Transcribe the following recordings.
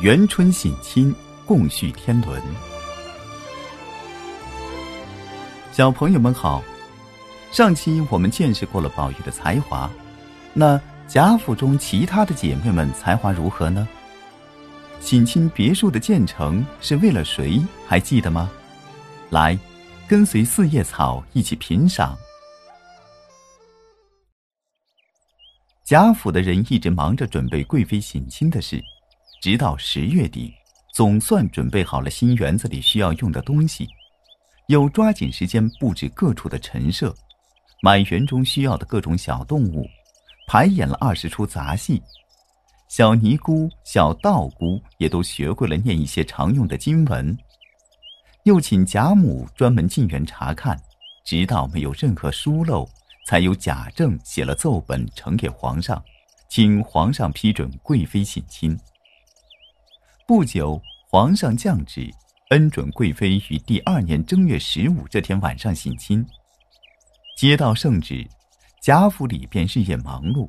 元春省亲，共叙天伦。小朋友们好，上期我们见识过了宝玉的才华，那贾府中其他的姐妹们才华如何呢？省亲别墅的建成是为了谁？还记得吗？来，跟随四叶草一起品赏。贾府的人一直忙着准备贵妃省亲的事。直到十月底，总算准备好了新园子里需要用的东西，又抓紧时间布置各处的陈设，买园中需要的各种小动物，排演了二十出杂戏。小尼姑、小道姑也都学会了念一些常用的经文，又请贾母专门进园查看，直到没有任何疏漏，才由贾政写了奏本呈给皇上，请皇上批准贵妃省亲。不久，皇上降旨，恩准贵妃于第二年正月十五这天晚上省亲。接到圣旨，贾府里便日夜忙碌，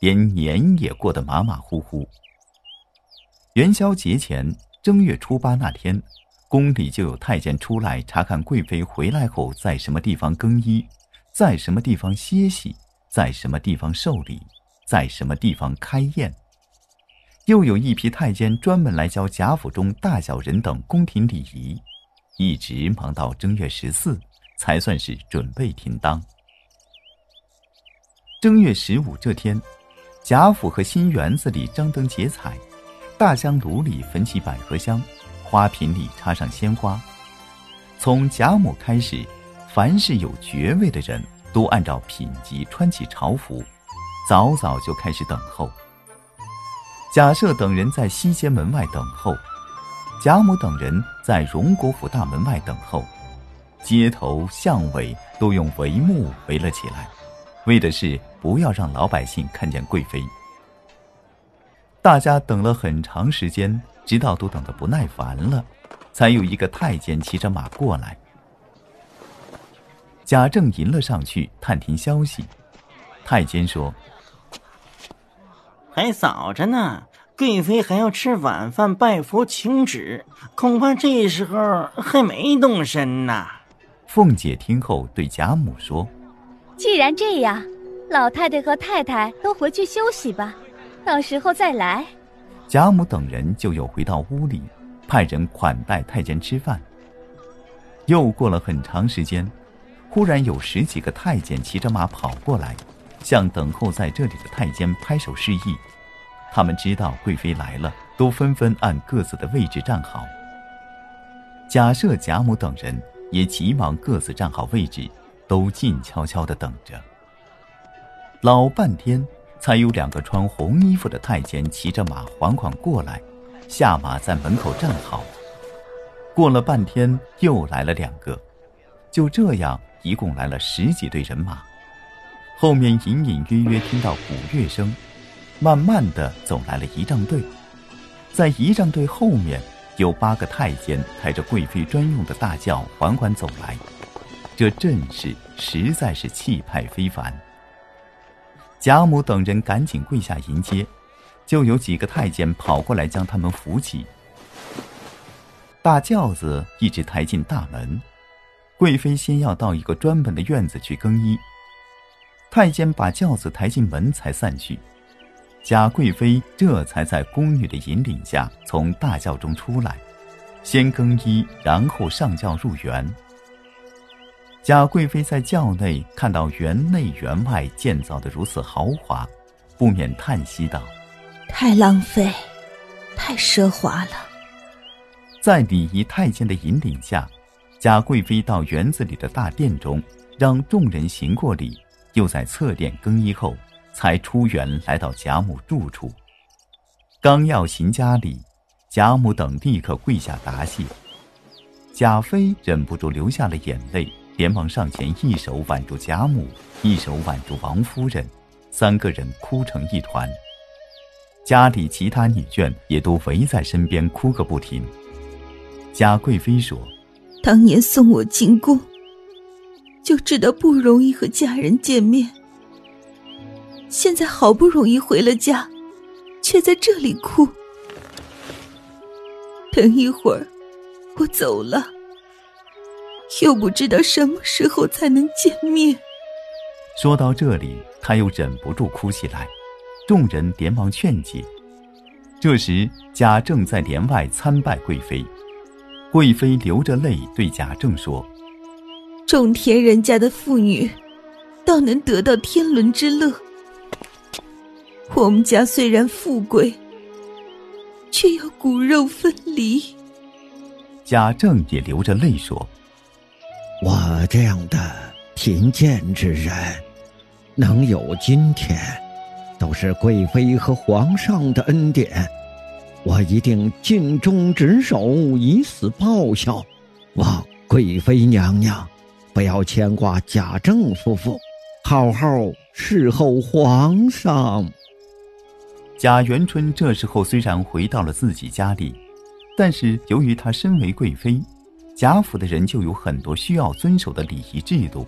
连年也过得马马虎虎。元宵节前，正月初八那天，宫里就有太监出来查看贵妃回来后在什么地方更衣，在什么地方歇息，在什么地方受礼，在什么地方开宴。又有一批太监专门来教贾府中大小人等宫廷礼仪，一直忙到正月十四，才算是准备停当。正月十五这天，贾府和新园子里张灯结彩，大香炉里焚起百合香，花瓶里插上鲜花。从贾母开始，凡是有爵位的人都按照品级穿起朝服，早早就开始等候。贾赦等人在西街门外等候，贾母等人在荣国府大门外等候，街头巷尾都用帷幕围了起来，为的是不要让老百姓看见贵妃。大家等了很长时间，直到都等得不耐烦了，才有一个太监骑着马过来。贾政迎了上去，探听消息。太监说。还早着呢，贵妃还要吃晚饭、拜佛请旨，恐怕这时候还没动身呢。凤姐听后对贾母说：“既然这样，老太太和太太都回去休息吧，到时候再来。”贾母等人就又回到屋里，派人款待太监吃饭。又过了很长时间，忽然有十几个太监骑着马跑过来。向等候在这里的太监拍手示意，他们知道贵妃来了，都纷纷按各自的位置站好。贾赦、贾母等人也急忙各自站好位置，都静悄悄地等着。老半天，才有两个穿红衣服的太监骑着马缓缓过来，下马在门口站好。过了半天，又来了两个，就这样，一共来了十几队人马。后面隐隐约约听到鼓乐声，慢慢的走来了仪仗队，在仪仗队后面有八个太监抬着贵妃专用的大轿缓缓走来，这阵势实在是气派非凡。贾母等人赶紧跪下迎接，就有几个太监跑过来将他们扶起。大轿子一直抬进大门，贵妃先要到一个专门的院子去更衣。太监把轿子抬进门，才散去。贾贵妃这才在宫女的引领下从大轿中出来，先更衣，然后上轿入园。贾贵妃在轿内看到园内园外建造的如此豪华，不免叹息道：“太浪费，太奢华了。”在礼仪太监的引领下，贾贵妃到园子里的大殿中，让众人行过礼。又在侧殿更衣后，才出园来到贾母住处。刚要行家礼，贾母等立刻跪下答谢。贾妃忍不住流下了眼泪，连忙上前，一手挽住贾母，一手挽住王夫人，三个人哭成一团。家里其他女眷也都围在身边哭个不停。贾贵妃说：“当年送我进宫。”就知道不容易和家人见面，现在好不容易回了家，却在这里哭。等一会儿，我走了，又不知道什么时候才能见面。说到这里，他又忍不住哭起来，众人连忙劝解。这时，贾政在帘外参拜贵妃，贵妃流着泪对贾政说：“种田人家的妇女，倒能得到天伦之乐。我们家虽然富贵。”却要骨肉分离。贾政也流着泪说：“我这样的贫贱之人，能有今天，都是贵妃和皇上的恩典。我一定尽忠职守，以死报效。望贵妃娘娘不要牵挂贾政夫妇，好好侍候皇上。”贾元春这时候虽然回到了自己家里，但是由于她身为贵妃，贾府的人就有很多需要遵守的礼仪制度。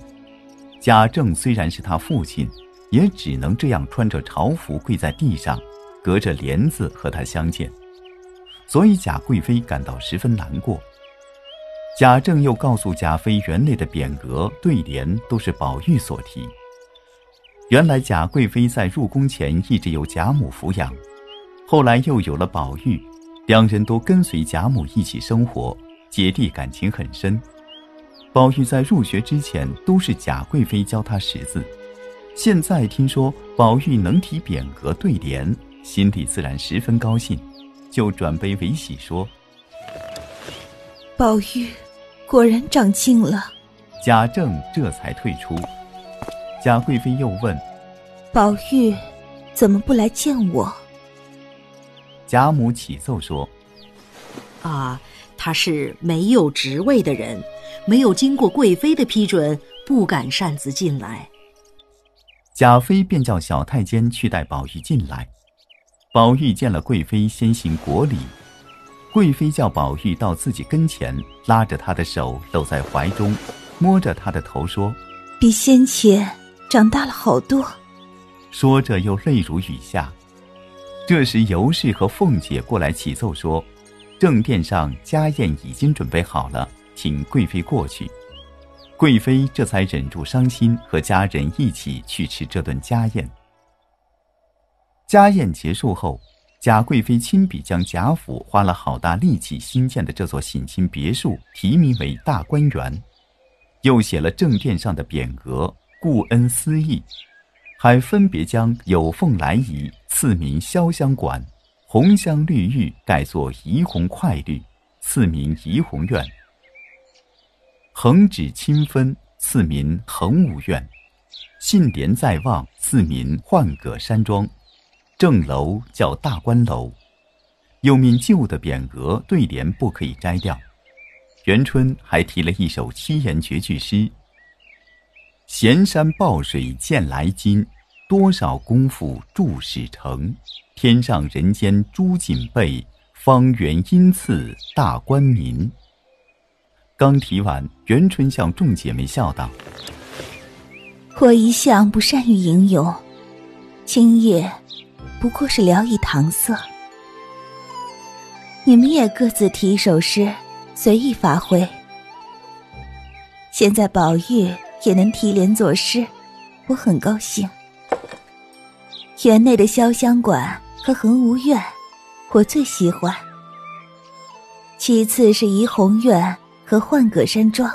贾政虽然是他父亲，也只能这样穿着朝服跪在地上，隔着帘子和他相见，所以贾贵妃感到十分难过。贾政又告诉贾妃，园内的匾额、对联都是宝玉所题。原来贾贵妃在入宫前一直由贾母抚养，后来又有了宝玉，两人都跟随贾母一起生活，姐弟感情很深。宝玉在入学之前都是贾贵妃教他识字，现在听说宝玉能提匾额对联，心里自然十分高兴，就转悲为喜说：“宝玉果然长进了。”贾政这才退出。贾贵妃又问：“宝玉怎么不来见我？”贾母启奏说：“啊，他是没有职位的人，没有经过贵妃的批准，不敢擅自进来。”贾妃便叫小太监去带宝玉进来。宝玉见了贵妃，先行国礼。贵妃叫宝玉到自己跟前，拉着他的手搂在怀中，摸着他的头说：“比先前。”长大了好多，说着又泪如雨下。这时尤氏和凤姐过来启奏说，正殿上家宴已经准备好了，请贵妃过去。贵妃这才忍住伤心，和家人一起去吃这顿家宴。家宴结束后，贾贵妃亲笔将贾府花了好大力气新建的这座省亲别墅题名为大观园，又写了正殿上的匾额。故恩思义，还分别将有凤来仪赐名潇湘馆，红香绿玉改作怡红快绿，赐名怡红院。横指清分赐名恒芜院，信联在望赐名幻葛山庄，正楼叫大观楼。又命旧的匾额对联不可以摘掉。元春还提了一首七言绝句诗。闲山抱水见来金，多少功夫筑始成。天上人间朱锦被，方圆阴次大官民。刚提完，元春向众姐妹笑道：“我一向不善于吟咏，今夜不过是聊以搪塞。你们也各自提一首诗，随意发挥。现在宝玉。”也能提联作诗，我很高兴。园内的潇湘馆和恒芜苑，我最喜欢。其次是怡红院和幻葛山庄。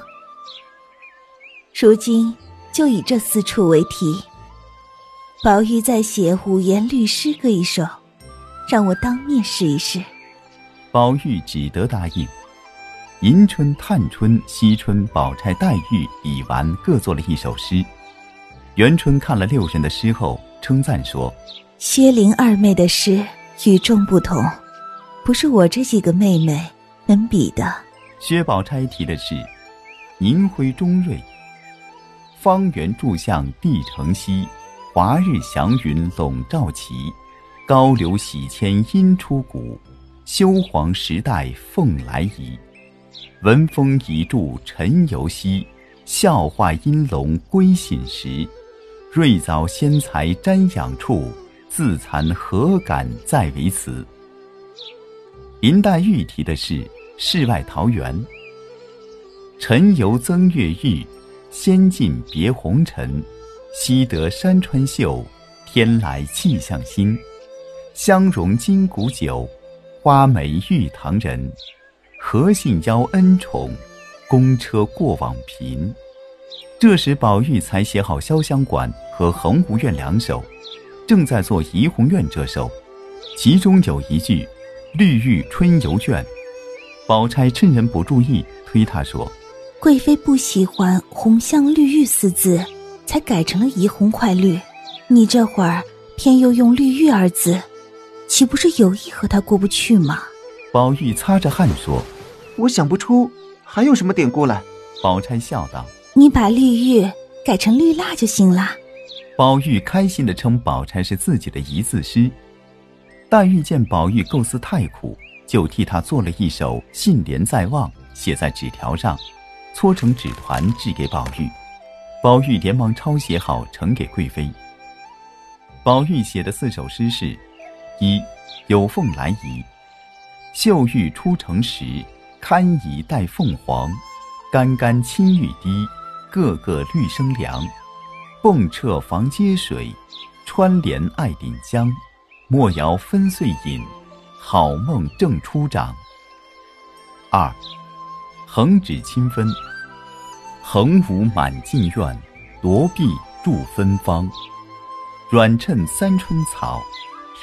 如今就以这四处为题。宝玉再写五言律诗歌一首，让我当面试一试。宝玉只得答应。迎春、探春、惜春、宝钗、黛玉、李纨各作了一首诗。元春看了六人的诗后，称赞说：“薛灵二妹的诗与众不同，不是我这几个妹妹能比的。”薛宝钗提的是：“银辉中瑞，方圆柱向地城西，华日祥云笼罩旗，高流洗迁阴出谷，修黄时代凤来仪。”闻风一柱沉游兮，笑话阴龙归寝时。瑞藻仙才瞻仰处，自惭何敢再为此。林黛玉题的是《世外桃源》：“晨游增月玉，仙境别红尘。西得山川秀，天来气象新。香容金谷酒，花美玉堂人。何幸邀恩宠，公车过往频。”这时，宝玉才写好《潇湘馆》和《恒芜苑》两首，正在做《怡红院》这首，其中有一句“绿玉春游卷”，宝钗趁人不注意，推他说：“贵妃不喜欢‘红香绿玉’四字，才改成了‘怡红快绿’。你这会儿偏又用‘绿玉’二字，岂不是有意和他过不去吗？”宝玉擦着汗说：“我想不出还有什么典故来。”宝钗笑道。你把绿玉改成绿蜡就行了。宝玉开心的称宝钗是自己的一字诗。黛玉见宝玉构思太苦，就替他做了一首《信联在望》，写在纸条上，搓成纸团寄给宝玉。宝玉连忙抄写好，呈给贵妃。宝玉写的四首诗是：一有凤来仪，秀玉出城时，堪倚待凤凰，干干青玉滴。个个绿生凉，蹦彻房阶水，穿帘爱顶香。莫摇分岁饮，好梦正初长。二，横指清分，横无满径院，罗壁筑芬芳。软衬三春草，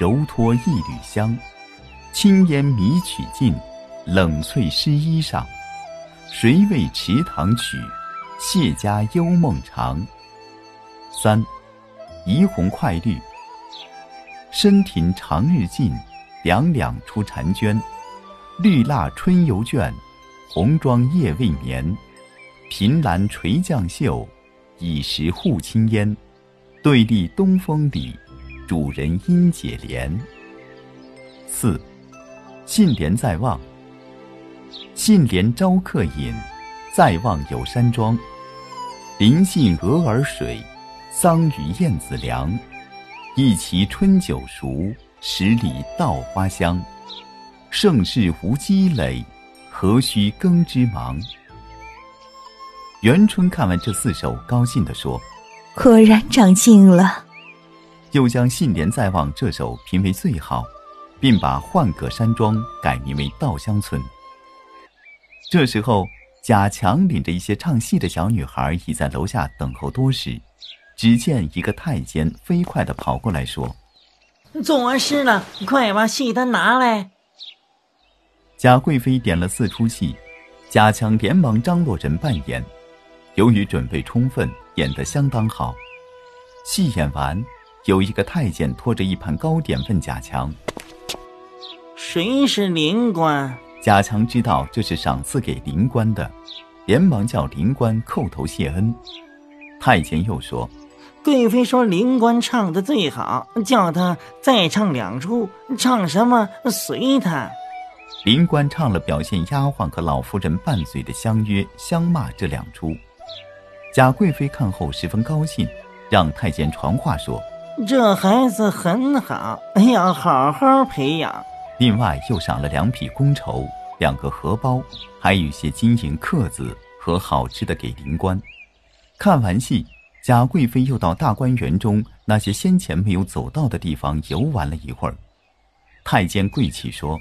柔托一缕香。轻烟迷曲尽，冷翠湿衣裳。谁为池塘曲？谢家幽梦长。三，怡红快绿。深庭长日尽，两两出婵娟。绿蜡春犹倦，红妆夜未眠。凭栏垂绛袖，已识护青烟。对立东风里，主人应解怜。四，信联在望。信联招客饮。在望有山庄，临信鹅儿水，桑榆燕子梁。一畦春酒熟，十里稻花香。盛世无积累，何须耕织忙？元春看完这四首，高兴地说：“果然长进了。”又将《信联在望》这首评为最好，并把幻阁山庄改名为稻香村。这时候。贾强领着一些唱戏的小女孩已在楼下等候多时，只见一个太监飞快地跑过来说：“做完事了，快把戏单拿来。”贾贵妃点了四出戏，贾强连忙张罗人扮演。由于准备充分，演得相当好。戏演完，有一个太监拖着一盘糕点问贾强：“谁是灵官？”贾强知道这是赏赐给灵官的，连忙叫灵官叩头谢恩。太监又说：“贵妃说灵官唱的最好，叫他再唱两出，唱什么随他。”灵官唱了表现丫鬟和老夫人拌嘴的相约相骂这两出。贾贵妃看后十分高兴，让太监传话说：“这孩子很好，要好好培养。”另外又赏了两匹公绸、两个荷包，还有一些金银刻子和好吃的给灵官。看完戏，贾贵妃又到大观园中那些先前没有走到的地方游玩了一会儿。太监跪起说：“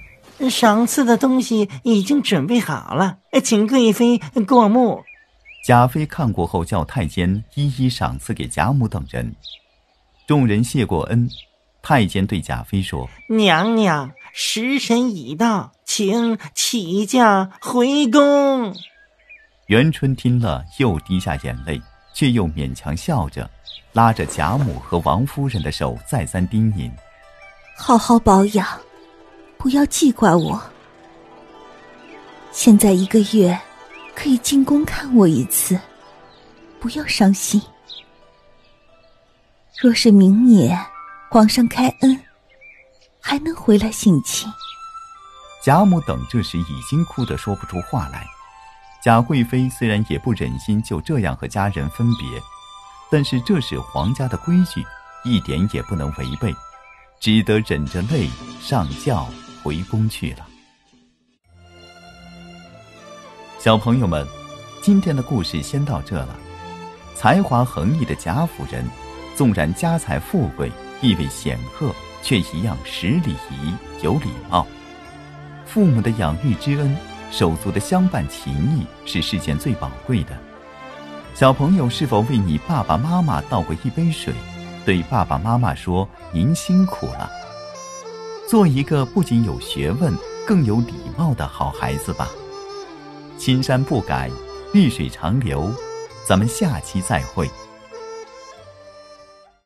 赏赐的东西已经准备好了，请贵妃过目。”贾妃看过后，叫太监一一赏赐给贾母等人。众人谢过恩，太监对贾妃说：“娘娘。”时辰已到，请起驾回宫。元春听了，又滴下眼泪，却又勉强笑着，拉着贾母和王夫人的手，再三叮咛：“好好保养，不要记挂我。现在一个月可以进宫看我一次，不要伤心。若是明年皇上开恩。”还能回来省亲。贾母等这时已经哭得说不出话来。贾贵妃虽然也不忍心就这样和家人分别，但是这是皇家的规矩，一点也不能违背，只得忍着泪上轿回宫去了。小朋友们，今天的故事先到这了。才华横溢的贾府人，纵然家财富贵、地位显赫，却一样识礼仪、有礼貌。父母的养育之恩，手足的相伴情谊，是世间最宝贵的。小朋友是否为你爸爸妈妈倒过一杯水，对爸爸妈妈说“您辛苦了”？做一个不仅有学问，更有礼貌的好孩子吧。青山不改，绿水长流。咱们下期再会。